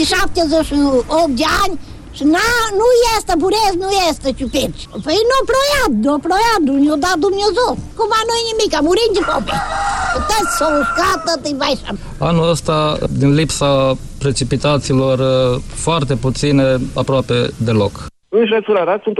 de 78 de ani și na, nu este burez, nu este ciuperci. Păi nu ploiat, nu ploiat, nu ne-a dat Dumnezeu. Cum nu-i nimic, a murit de foame. Uitați, s-a uscat, tot vai Anul ăsta, din lipsa precipitațiilor, foarte puține, aproape deloc. În județul Arad sunt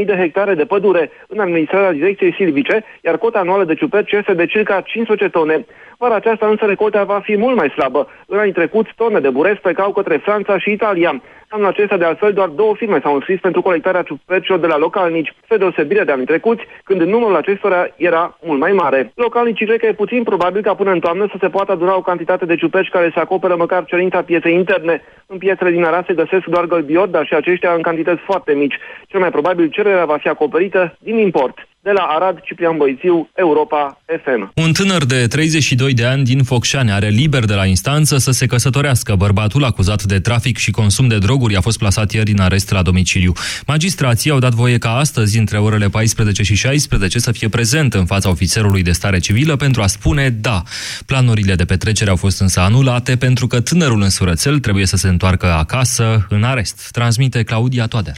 102.000 de hectare de pădure în administrarea direcției silvice, iar cota anuală de ciuperci este de circa 500 tone. Vara aceasta însă recolta va fi mult mai slabă. În anii trecuți, tone de burez plecau către Franța și Italia. Anul acesta, de altfel, doar două firme s-au înscris pentru colectarea ciupercilor de la localnici, spre deosebire de anii trecuți, când numărul acestora era mult mai mare. Localnicii cred că e puțin probabil ca până în toamnă să se poată aduna o cantitate de ciuperci care să acoperă măcar cerința pieței interne. În piețele din Arad se găsesc doar gălbiori, dar și aceștia în cantități foarte mici. Cel mai probabil cererea va fi acoperită din import. De la Arad, Ciprian Băițiu, Europa FM. Un tânăr de 32 de ani din Focșani are liber de la instanță să se căsătorească. Bărbatul acuzat de trafic și consum de droguri a fost plasat ieri în arest la domiciliu. Magistrații au dat voie ca astăzi, între orele 14 și 16, să fie prezent în fața ofițerului de stare civilă pentru a spune da. Planurile de petrecere au fost însă anulate pentru că tânărul în surățel trebuie să se întoarcă acasă în arest. Transmite Claudia Toader.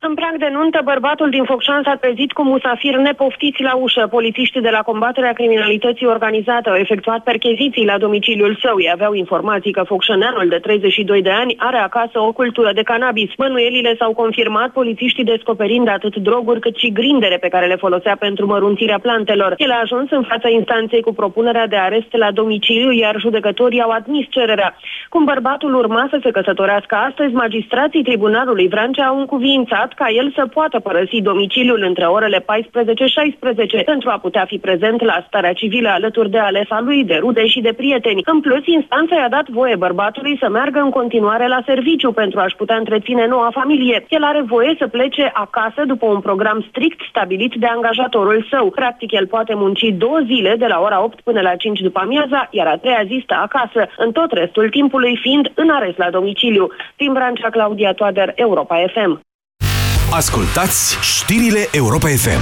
În prag de nuntă, bărbatul din Focșan s-a trezit cu musafir nepoftiți la ușă. Polițiștii de la combaterea criminalității organizate au efectuat percheziții la domiciliul său. Ei aveau informații că focșăneanul de 32 de ani are acasă o cultură de cannabis. Mănuielile s-au confirmat, polițiștii descoperind atât droguri cât și grindere pe care le folosea pentru mărunțirea plantelor. El a ajuns în fața instanței cu propunerea de arest la domiciliu, iar judecătorii au admis cererea. Cum bărbatul urma să se căsătorească astăzi, magistrații Tribunalului Vrancea au încuvințat ca el să poată părăsi domiciliul între orele 14-16 pentru a putea fi prezent la starea civilă alături de alefa lui, de rude și de prieteni. În plus, instanța i-a dat voie bărbatului să meargă în continuare la serviciu pentru a-și putea întreține noua familie. El are voie să plece acasă după un program strict stabilit de angajatorul său. Practic, el poate munci două zile de la ora 8 până la 5 după amiaza, iar a treia zi stă acasă, în tot restul timpului fiind în arest la domiciliu. Tim Brancea, Claudia Toader, Europa FM. Ascultați știrile Europa FM.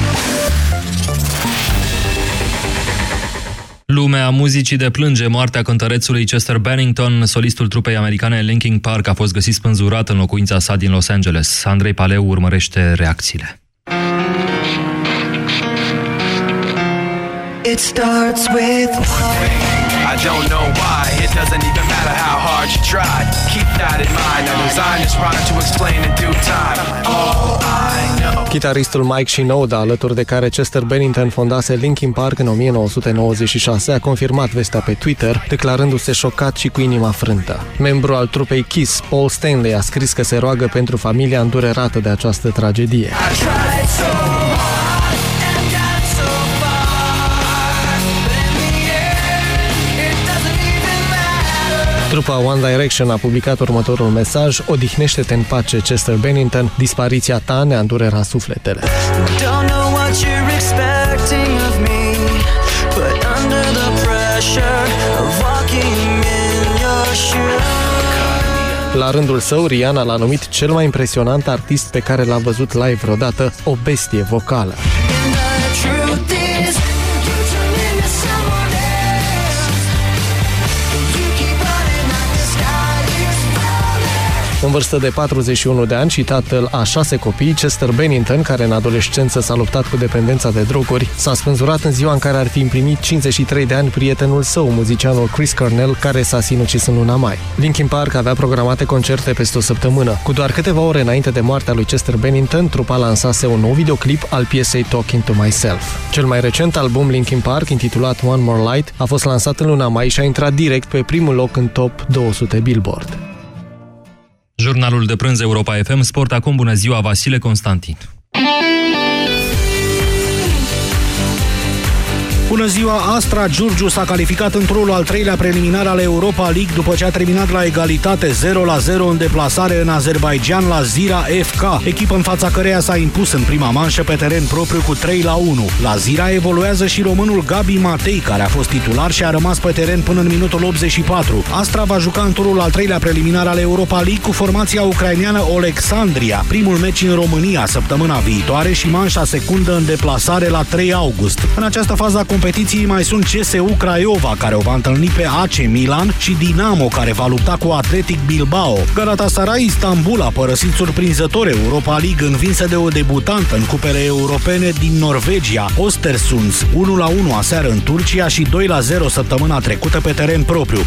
Lumea muzicii deplânge moartea cântărețului Chester Bennington. Solistul trupei americane Linkin Park a fost găsit spânzurat în locuința sa din Los Angeles. Andrei Paleu urmărește reacțiile. It starts with I don't know why. It doesn't even matter how hard you try. Keep that in mind. I designed this rhyme to explain in due time. All I know. Chitaristul Mike Shinoda, alături de care Chester Bennington fondase Linkin Park în 1996, a confirmat vestea pe Twitter, declarându-se șocat și cu inima frântă. Membru al trupei Kiss, Paul Stanley, a scris că se roagă pentru familia îndurerată de această tragedie. Trupa One Direction a publicat următorul mesaj. Odihnește-te în pace, Chester Bennington. Dispariția ta ne-a îndurera sufletele. La rândul său, Rihanna l-a numit cel mai impresionant artist pe care l-a văzut live vreodată, o bestie vocală. În vârstă de 41 de ani și tatăl a șase copii, Chester Bennington, care în adolescență s-a luptat cu dependența de droguri, s-a spânzurat în ziua în care ar fi împlinit 53 de ani prietenul său, muzicianul Chris Cornell, care s-a sinucis în luna mai. Linkin Park avea programate concerte peste o săptămână. Cu doar câteva ore înainte de moartea lui Chester Bennington, trupa lansase un nou videoclip al piesei Talking to Myself. Cel mai recent album Linkin Park, intitulat One More Light, a fost lansat în luna mai și a intrat direct pe primul loc în top 200 Billboard. Jurnalul de prânz Europa FM Sport. Acum bună ziua, Vasile Constantin. Bună ziua! Astra Giurgiu s-a calificat într rolul al treilea preliminar al Europa League după ce a terminat la egalitate 0-0 în deplasare în Azerbaijan la Zira FK, echipă în fața căreia s-a impus în prima manșă pe teren propriu cu 3-1. La Zira evoluează și românul Gabi Matei, care a fost titular și a rămas pe teren până în minutul 84. Astra va juca în turul al treilea preliminar al Europa League cu formația ucraineană Alexandria, primul meci în România săptămâna viitoare și manșa secundă în deplasare la 3 august. În această fază a competiției mai sunt CSU Craiova, care o va întâlni pe AC Milan și Dinamo, care va lupta cu Atletic Bilbao. Galatasaray Istanbul a părăsit surprinzător Europa League învinsă de o debutantă în cupele europene din Norvegia, Ostersunds, 1-1 aseară în Turcia și 2-0 săptămâna trecută pe teren propriu.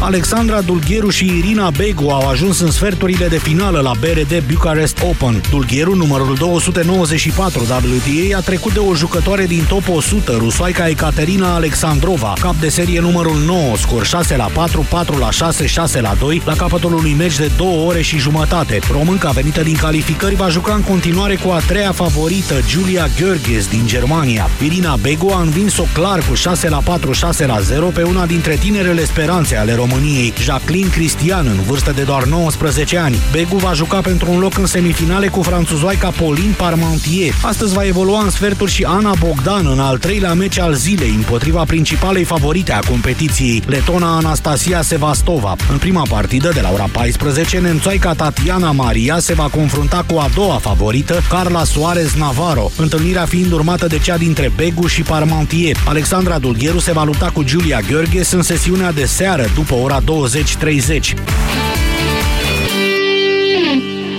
Alexandra Dulgheru și Irina Begu au ajuns în sferturile de finală la BRD Bucharest Open. Dulgheru, numărul 294 WTA, a trecut de o jucătoare din top 100, rusoaica Ekaterina Alexandrova, cap de serie numărul 9, scor 6 la 4, 4 la 6, 6 la 2, la capătul unui meci de 2 ore și jumătate. Românca venită din calificări va juca în continuare cu a treia favorită, Julia Görges din Germania. Irina Begu a învins-o clar cu 6 la 4, 6 la 0 pe una dintre tinerele speranțe ale României, Jacqueline Cristian, în vârstă de doar 19 ani. Begu va juca pentru un loc în semifinale cu franțuzoaica Pauline Parmentier. Astăzi va evolua în sferturi și Ana Bogdan în al treilea meci al zilei împotriva principalei favorite a competiției, letona Anastasia Sevastova. În prima partidă de la ora 14, nemțoaica Tatiana Maria se va confrunta cu a doua favorită, Carla Suarez Navarro, întâlnirea fiind urmată de cea dintre Begu și Parmentier. Alexandra Dulgheru se va lupta cu Giulia Gheorghes în sesiunea de seară după ora 20.30.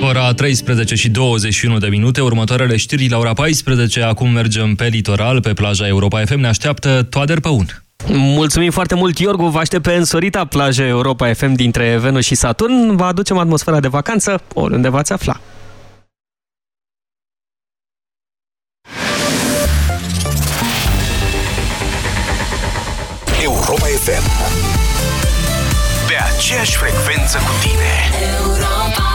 Ora 13 și 21 de minute, următoarele știri la ora 14, acum mergem pe litoral, pe plaja Europa FM, ne așteaptă Toader Păun. Mulțumim foarte mult, Iorgu. Vă aștept pe însorita plajă Europa FM dintre Venus și Saturn. Vă aducem atmosfera de vacanță oriunde v-ați afla. Europa FM. Pe aceeași frecvență cu tine. Europa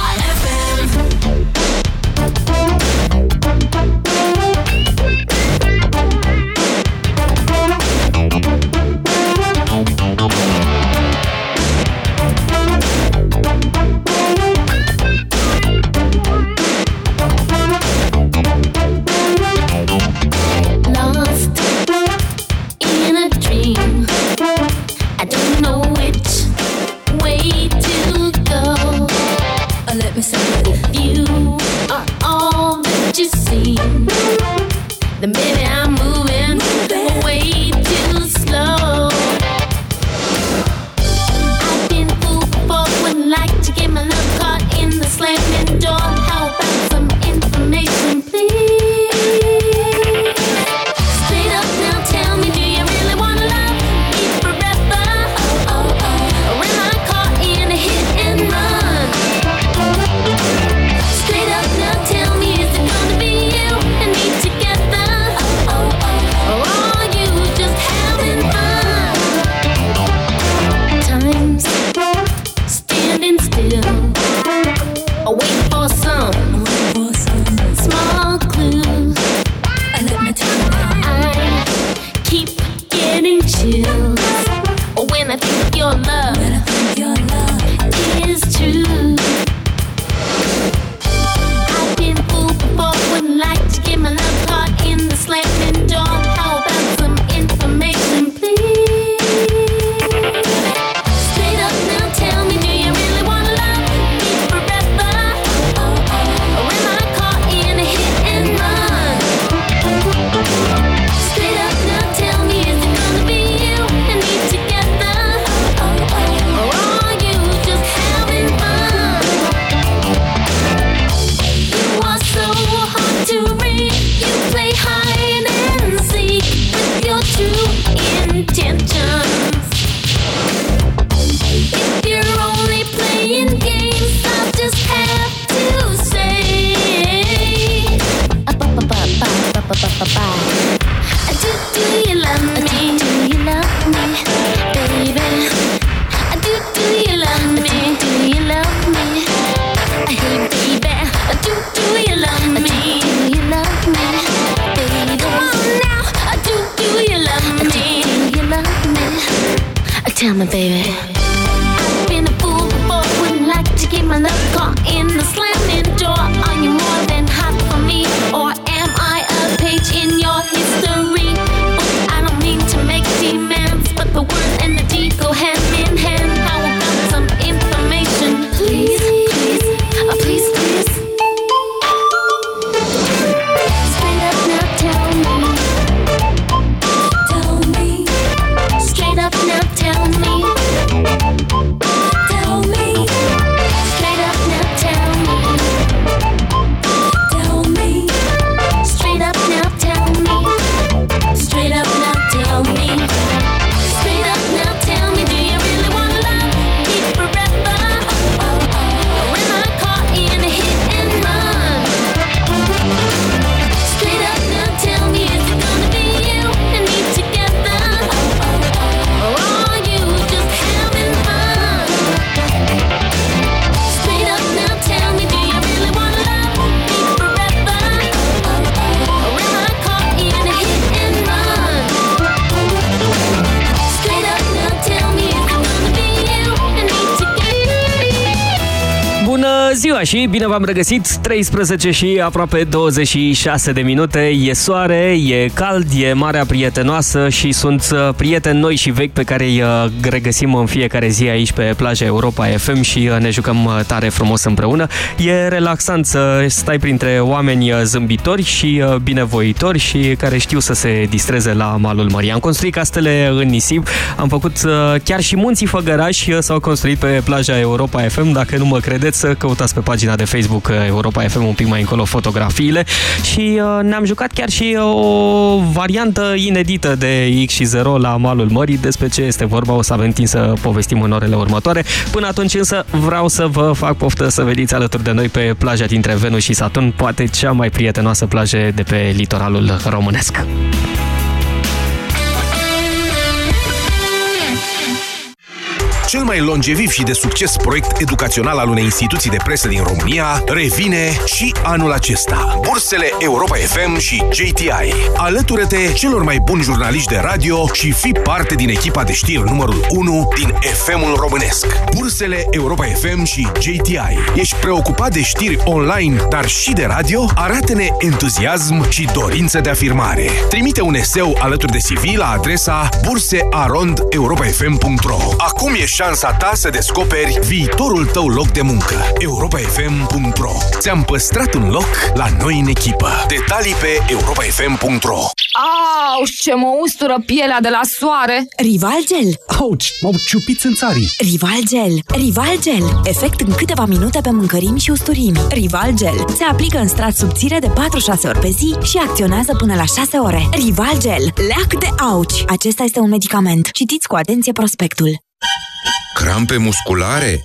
și bine v-am regăsit. 13 și aproape 26 de minute. E soare, e cald, e marea prietenoasă Și sunt uh, prieteni noi și vechi Pe care îi uh, regăsim în fiecare zi aici Pe plaja Europa FM Și uh, ne jucăm uh, tare frumos împreună. E relaxant să stai printre oameni uh, zâmbitori Și uh, binevoitori Și care știu să se distreze la malul mării. Am construit castele în nisip Am făcut uh, chiar și munții făgărași uh, S-au construit pe plaja Europa FM Dacă nu mă credeți, să căutați pe pagina de Facebook uh, Europa FM un pic mai încolo fotografiile și uh, ne-am jucat chiar și uh, o variantă inedită de X și 0 la malul mării. Despre ce este vorba o să avem timp să povestim în orele următoare. Până atunci însă vreau să vă fac poftă să veniți alături de noi pe plaja dintre Venus și Saturn, poate cea mai prietenoasă plajă de pe litoralul românesc. Cel mai longeviv și de succes proiect educațional al unei instituții de presă din România revine și anul acesta. Bursele Europa FM și JTI. Alătură-te celor mai buni jurnaliști de radio și fii parte din echipa de știri numărul 1 din FM-ul românesc. Bursele Europa FM și JTI. Ești preocupat de știri online, dar și de radio? Arată-ne entuziasm și dorință de afirmare. Trimite un eseu alături de CV la adresa bursearondeuropafm.ro Acum e șansa ta să descoperi viitorul tău loc de muncă. europafm.ro Ți-am păstrat un loc la noi în echipă. Detalii pe europafm.ro Auș, ce mă ustură pielea de la soare! Rival Gel. Auci, m-au ciupit în țarii. Rival Gel. Rival Gel. Efect în câteva minute pe mâncărimi și usturimi. Rival Gel. Se aplică în strat subțire de 4-6 ori pe zi și acționează până la 6 ore. Rival Gel. Leac de auci. Acesta este un medicament. Citiți cu atenție prospectul. Crampe musculare?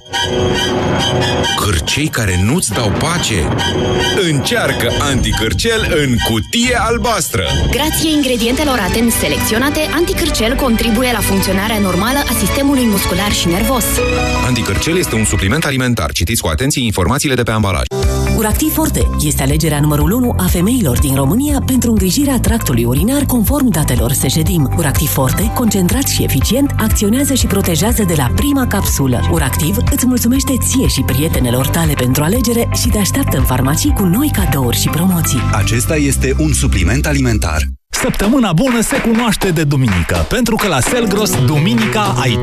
Cârcei care nu-ți dau pace? Încearcă anticârcel în cutie albastră! Grație ingredientelor atent selecționate, anticârcel contribuie la funcționarea normală a sistemului muscular și nervos. Anticârcel este un supliment alimentar. Citiți cu atenție informațiile de pe ambalaj. Uractiv Forte este alegerea numărul 1 a femeilor din România pentru îngrijirea tractului urinar conform datelor Sejedim. Uractiv Forte, concentrat și eficient, acționează și protejează de la prima capsulă. Uractiv îți mulțumește ție și prietenelor tale pentru alegere și te așteaptă în farmacii cu noi cadouri și promoții. Acesta este un supliment alimentar. Săptămâna bună se cunoaște de duminică, pentru că la Selgros, duminica, ai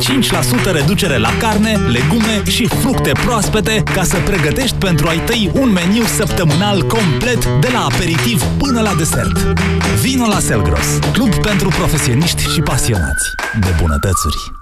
5% reducere la carne, legume și fructe proaspete ca să pregătești pentru ai tăi un meniu săptămânal complet de la aperitiv până la desert. Vino la Selgros, club pentru profesioniști și pasionați de bunătățuri.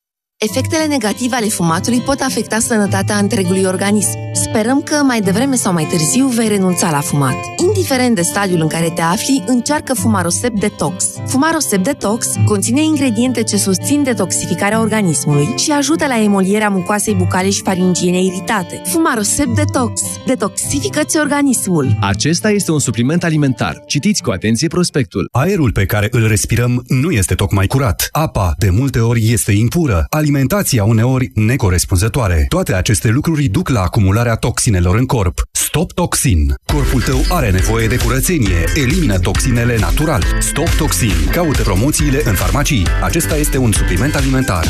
Efectele negative ale fumatului pot afecta sănătatea întregului organism. Sperăm că mai devreme sau mai târziu vei renunța la fumat. Indiferent de stadiul în care te afli, încearcă Fumarosep Detox. Fumarosep Detox conține ingrediente ce susțin detoxificarea organismului și ajută la emolierea mucoasei bucale și faringiene iritate. Fumarosep Detox. Detoxifică-ți organismul. Acesta este un supliment alimentar. Citiți cu atenție prospectul. Aerul pe care îl respirăm nu este tocmai curat. Apa, de multe ori, este impură. Alimentația uneori necorespunzătoare. Toate aceste lucruri duc la acumularea toxinelor în corp. Stop Toxin. Corpul tău are nevoie de curățenie. Elimină toxinele natural. Stop Toxin. Caută promoțiile în farmacii. Acesta este un supliment alimentar.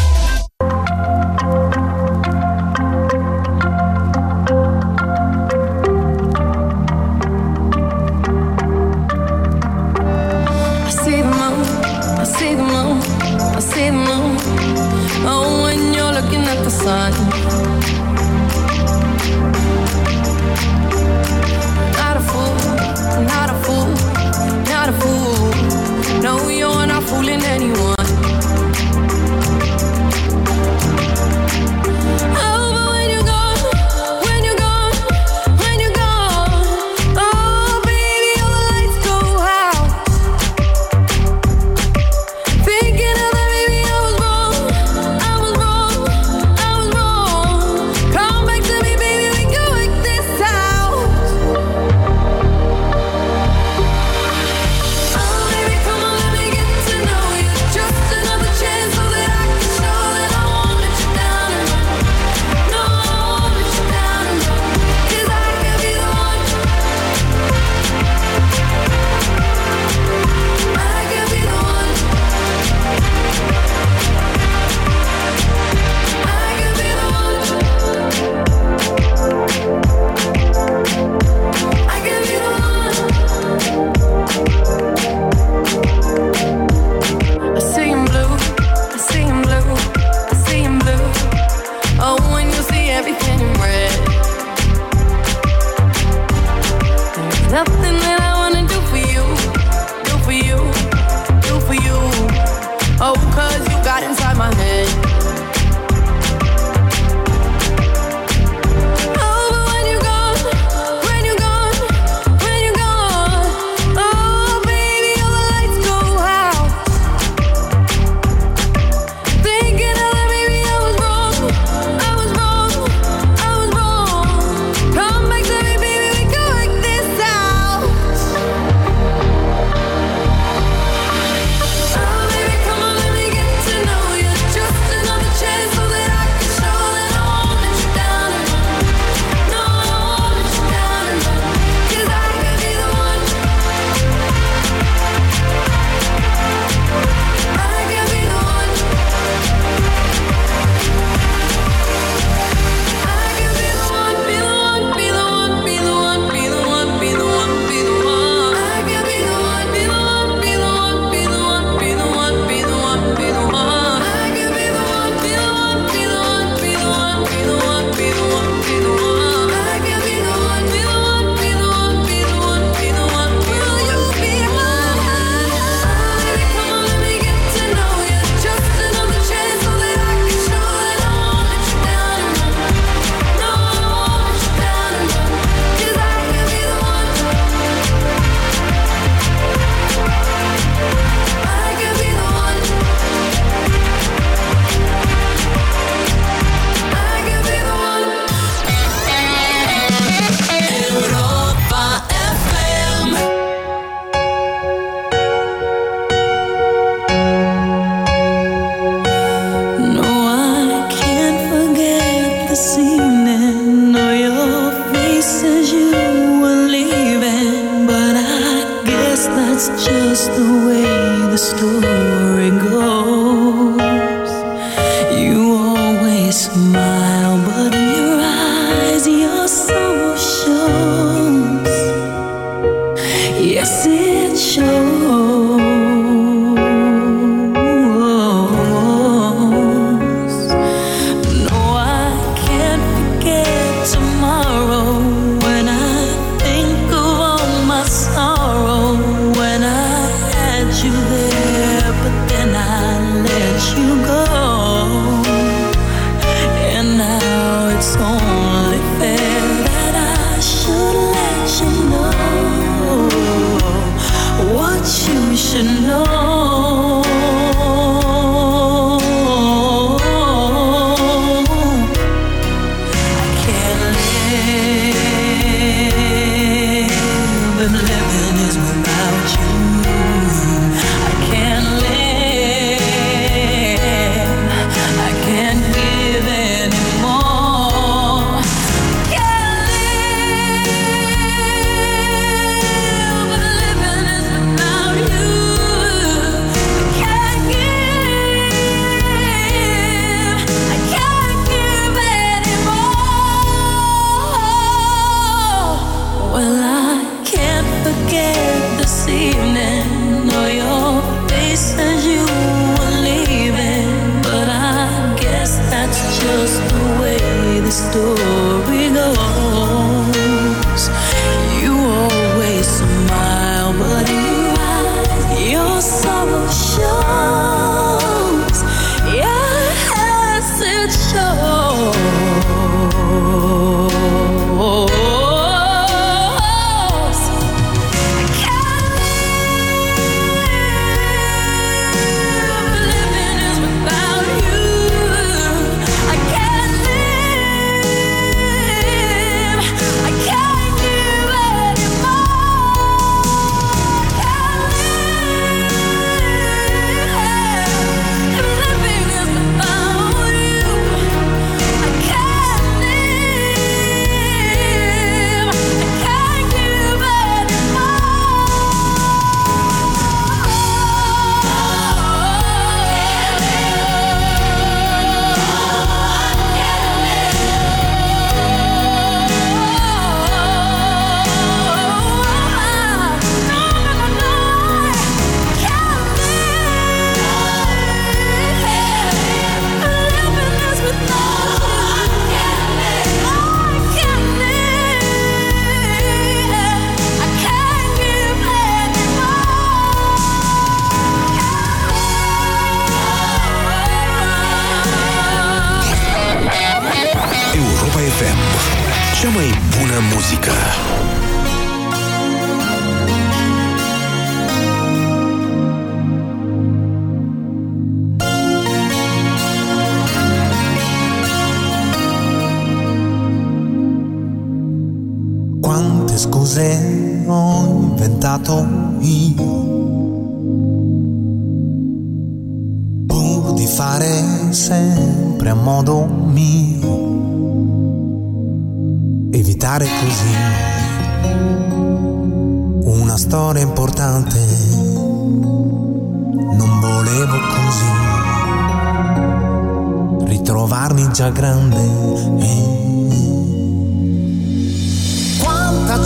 I see the moon, I see the moon, I see the moon. Oh, when you're looking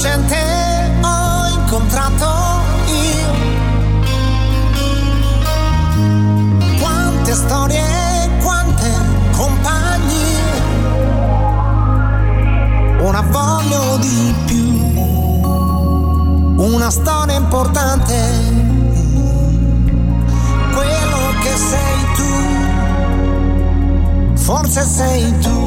gente ho incontrato io quante storie, quante compagnie. Ora voglio di più, una storia importante. Quello che sei tu, forse sei tu.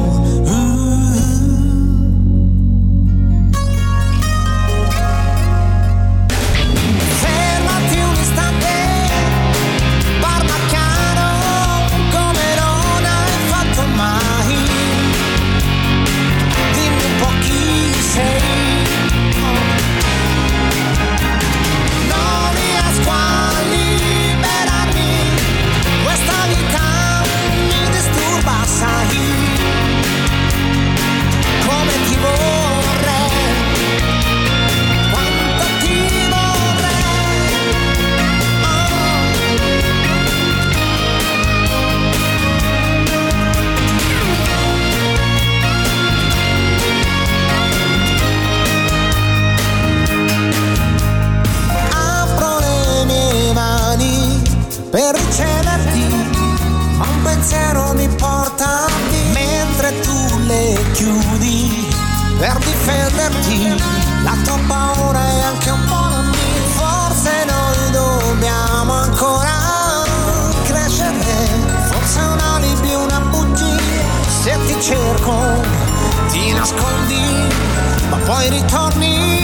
Chiudi per difenderti. La tua paura è anche un po' la mia. Forse noi dobbiamo ancora crescere, forse un alibi, una bugia. Se ti cerco, ti nascondi, ma poi ritorni.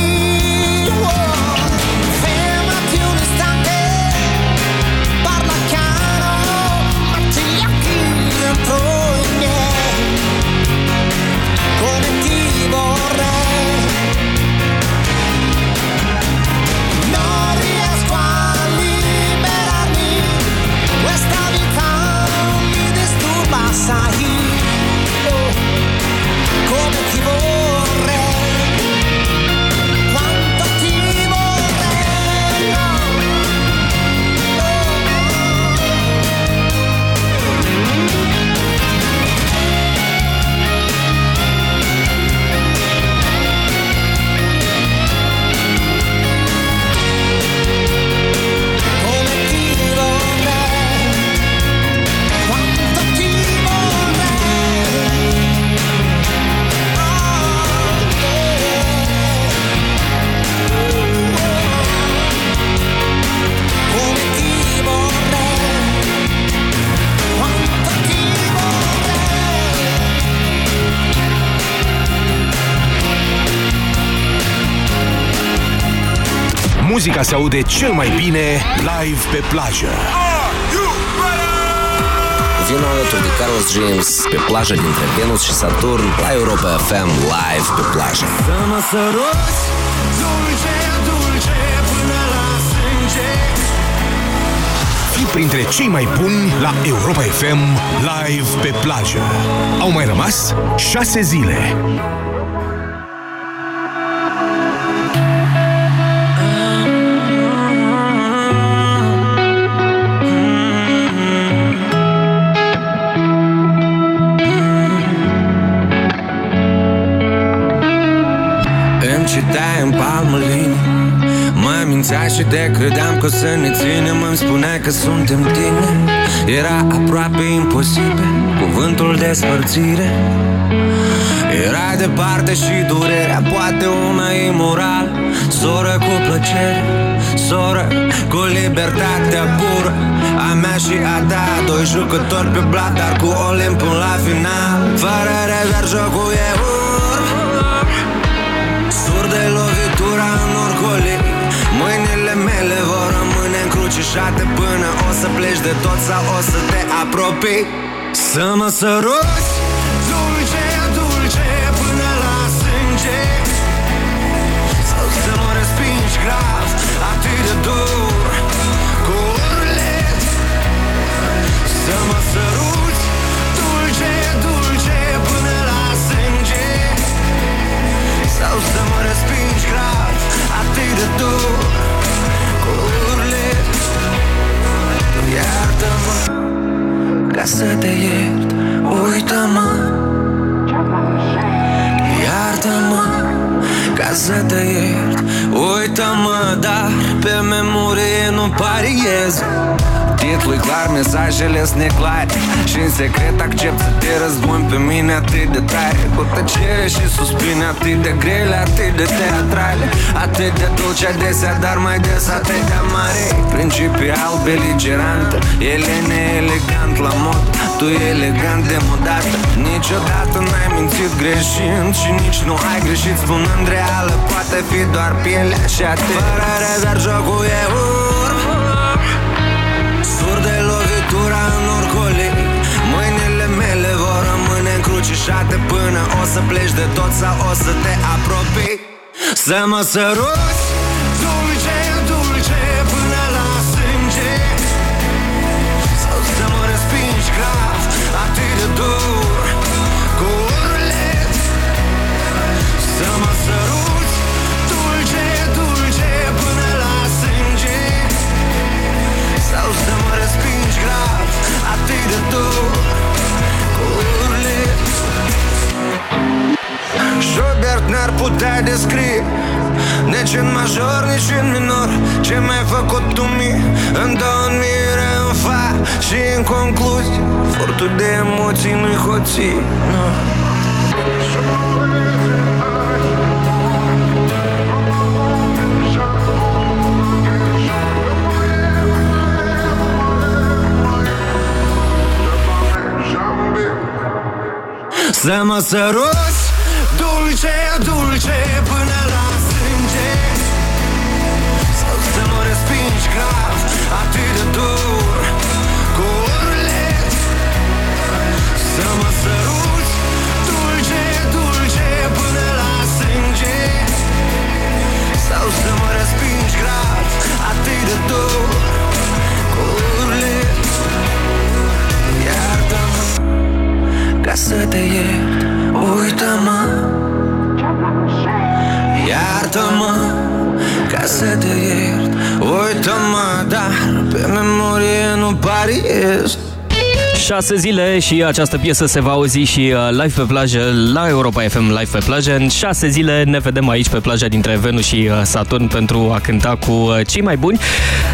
Muzica se aude cel mai bine live pe plajă. Vino alături de Carlos James pe plaja dintre Venus și Saturn la Europa FM live pe plajă. Să mă săruți dulce, dulce până la sânge Fii printre cei mai buni la Europa FM live pe plajă. Au mai rămas 6 zile. Mă mințea și de credeam că o să ne ținem Îmi spunea că suntem tine Era aproape imposibil Cuvântul de spărțire. Era departe și durerea Poate una imoral Soră cu plăcere Soră cu libertatea pură. A mea și a ta Doi jucători pe blat Dar cu Olimp până la final. Fără rezerv jocul e urmă să pleci de tot sau o să te apropii. Să mă săruți! Dulce, dulce, până la sânge. Sau să mă respingi grav, atât de dur Cu urlet Să mă săruți! Dulce, dulce, până la sânge. Sau să mă respingi grav, atât de dur Cu urlet Iartă-mă ca să te iert. Uită-mă. Iartă-mă ca să te iert. Uită-mă, dar pe memorie nu pariez Titlul clar, mesajele sunt neclare și în secret accept să te răzbun pe mine atât de tare Cu tăcere și suspine atât de grele, atât de teatrale Atât de dulce adesea, dar mai des atât de mare Principial beligerantă, ele neelegant la mod Tu elegant demodată Niciodată n-ai mințit greșind și nici nu ai greșit Spunând reală, poate fi doar pielea și atât. Fără rezerv jocul e urm o să pleci de tot sau o să te apropii. Să mă săruți. Dulce, dulce, până la sânge. Sau să mă respingi grav, atât de dur. Cu urlet Să mă săruți. Dulce, dulce, până la sânge. Sau să mă respingi grav, atât de dur. Cu urlet Schubert n-ar putea descrie Nici în major, nici în minor Ce mi-ai făcut tu mie În două în mire, în fa Și în concluzie Furtul de emoții nu-i hoții no. Să mă săruți Dulce, dulce, până la sânge. Sau să mă respingi grav, atât de dur Cu urlet Să mă săruți Dulce, dulce, până la sânge. Sau să mă respingi grav, atât de dur Cu urlet Iartă-mă ca să te iert nu pariez Șase zile și această piesă se va auzi și uh, live pe plajă la Europa FM Live pe plajă. În șase zile ne vedem aici pe plaja dintre Venus și uh, Saturn pentru a cânta cu uh, cei mai buni.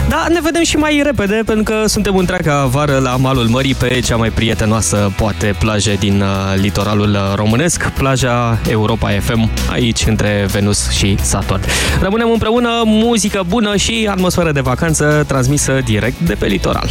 Dar ne vedem și mai repede pentru că suntem întreaga vară la malul mării pe cea mai prietenoasă poate plajă din litoralul românesc, plaja Europa FM aici între Venus și Saturn. Rămânem împreună, muzică bună și atmosferă de vacanță transmisă direct de pe litoral.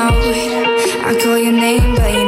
Out. I call your name, but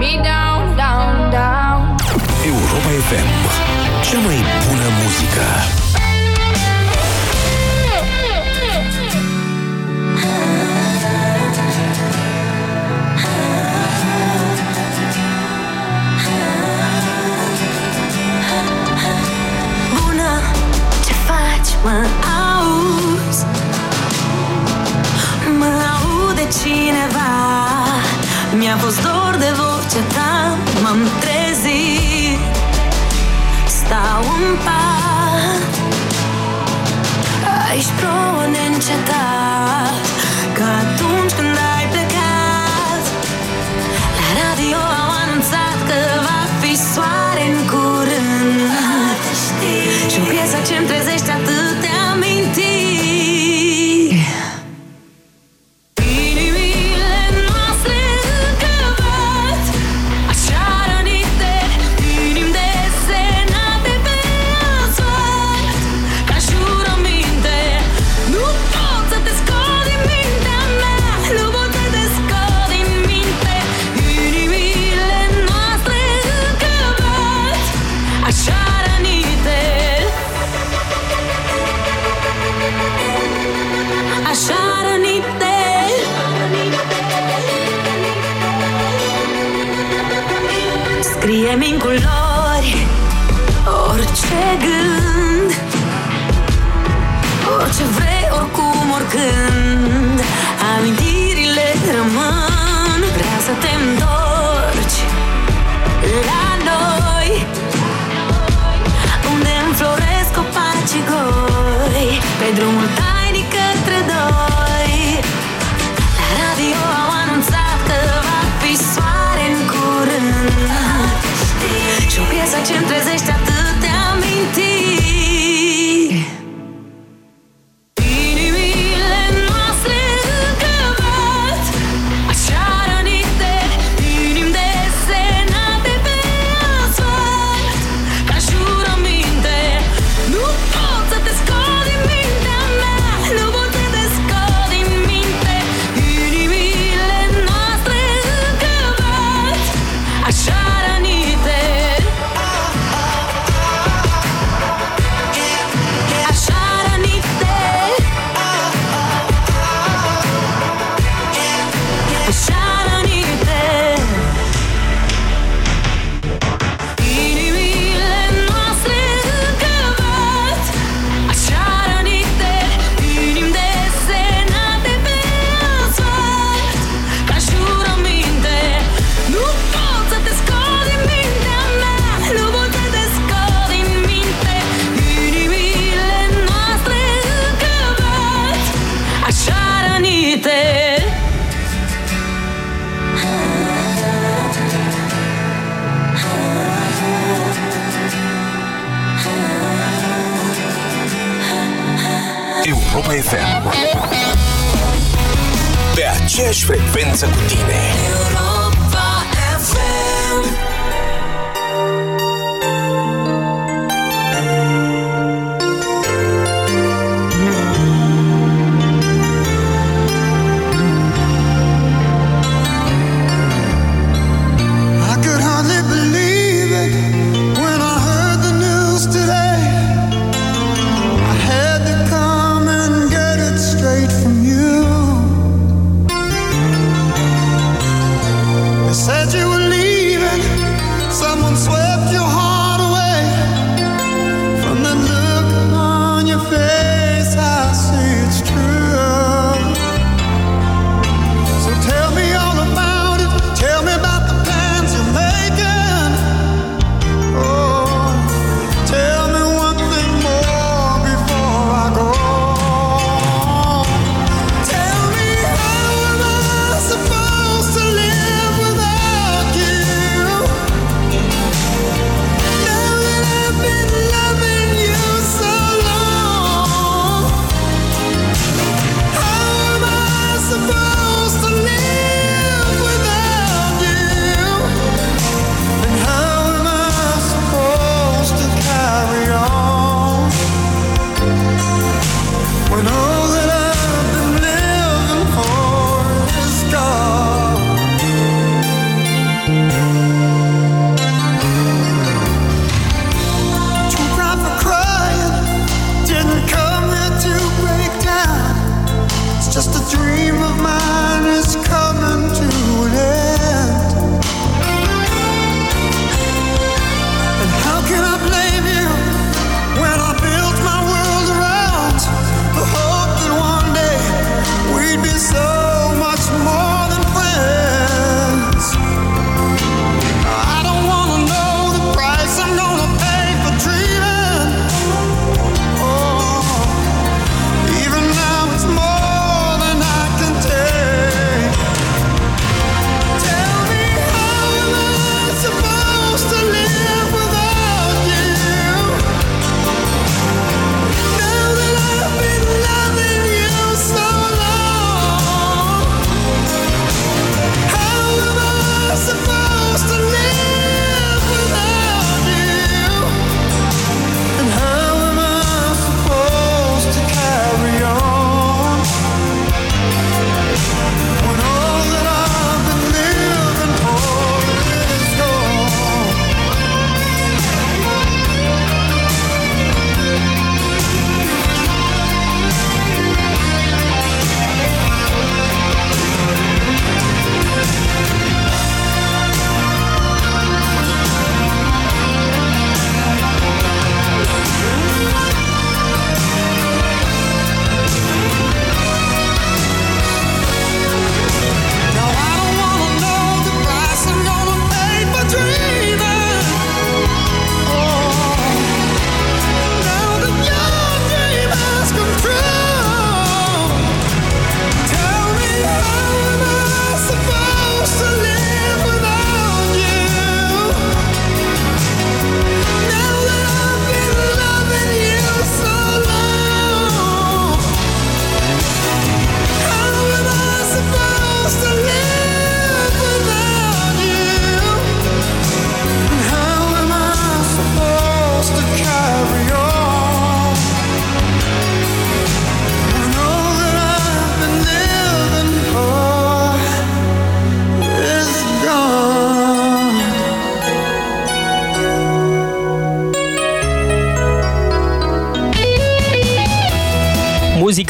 me down, down, down. Europa FM Cea mai bună muzică. Bună, ce faci, mă auzi? Mă aude cineva? Mi-a fost dor certat, m-am trezit. Stau în pat. Aici plouă neîncetat Ca atunci când ai plecat La radio au anunțat că va fi soare în curând. Și piesa ce-mi trezește scrie în culori Orice gând Orice vrei, oricum, oricând. Amintirile rămân Vrea să te întorci La noi. Unde înfloresc copacii goi Pe drumul tău când trezește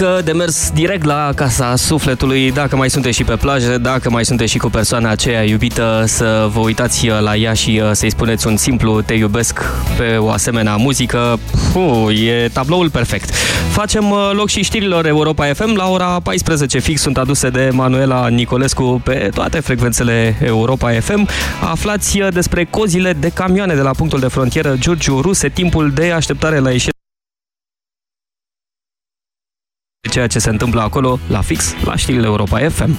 muzică de mers direct la casa sufletului. Dacă mai sunteți și pe plajă, dacă mai sunteți și cu persoana aceea iubită, să vă uitați la ea și uh, să-i spuneți un simplu te iubesc pe o asemenea muzică. Puh, e tabloul perfect. Facem uh, loc și știrilor Europa FM. La ora 14 fix sunt aduse de Manuela Nicolescu pe toate frecvențele Europa FM. Aflați uh, despre cozile de camioane de la punctul de frontieră Giurgiu Ruse, timpul de așteptare la ieșire ceea ce se întâmplă acolo la fix la știrile Europa FM.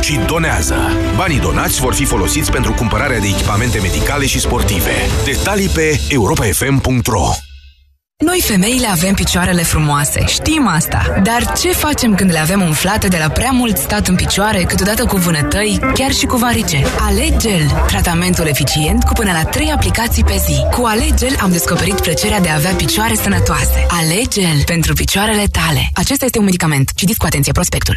și donează. Banii donați vor fi folosiți pentru cumpărarea de echipamente medicale și sportive. Detalii pe europafm.ro Noi femeile avem picioarele frumoase, știm asta. Dar ce facem când le avem umflate de la prea mult stat în picioare, câteodată cu vânătăi, chiar și cu varice? Alegel, tratamentul eficient cu până la 3 aplicații pe zi. Cu Alegel am descoperit plăcerea de a avea picioare sănătoase. Alegel pentru picioarele tale. Acesta este un medicament. Citiți cu atenție prospectul.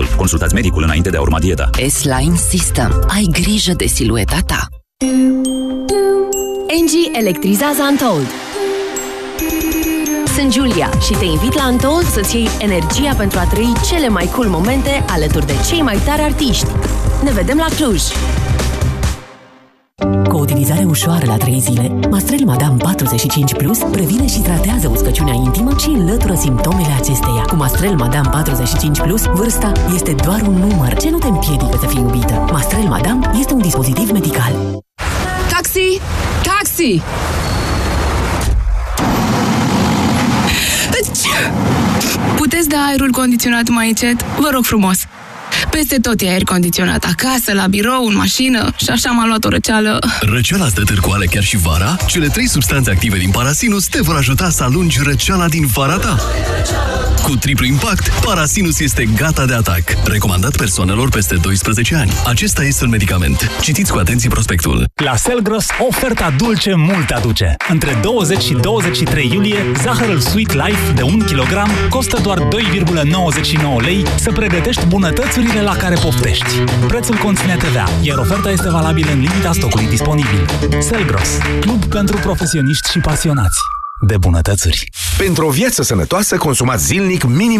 Consultați medicul înainte de a urma dieta. S-Line System. Ai grijă de silueta ta. Engie electrizează Untold. Sunt Julia și te invit la Untold să-ți iei energia pentru a trăi cele mai cool momente alături de cei mai tari artiști. Ne vedem la Cluj! Cu o utilizare ușoară la 3 zile, Mastrel Madame 45 Plus previne și tratează uscăciunea intimă și înlătură simptomele acesteia. Cu Mastrel Madame 45 Plus, vârsta este doar un număr ce nu te împiedică să fii iubită. Mastrel Madame este un dispozitiv medical. Taxi! Taxi! Puteți da aerul condiționat mai încet? Vă rog frumos! Peste tot e aer condiționat, acasă, la birou, în mașină și așa m-a luat o răceală. Răceala stă târcoale chiar și vara? Cele trei substanțe active din Parasinus te vor ajuta să alungi răceala din vara ta. Cu triplu impact, Parasinus este gata de atac. Recomandat persoanelor peste 12 ani. Acesta este un medicament. Citiți cu atenție prospectul. La Selgros, oferta dulce mult aduce. Între 20 și 23 iulie, zahărul Sweet Life de 1 kg costă doar 2,99 lei să pregătești bunătățurile la care poftești. Prețul conține TVA, iar oferta este valabilă în limita stocului disponibil. Selgros, club pentru profesioniști și pasionați de bunătățuri. Pentru o viață sănătoasă, consumați zilnic minimum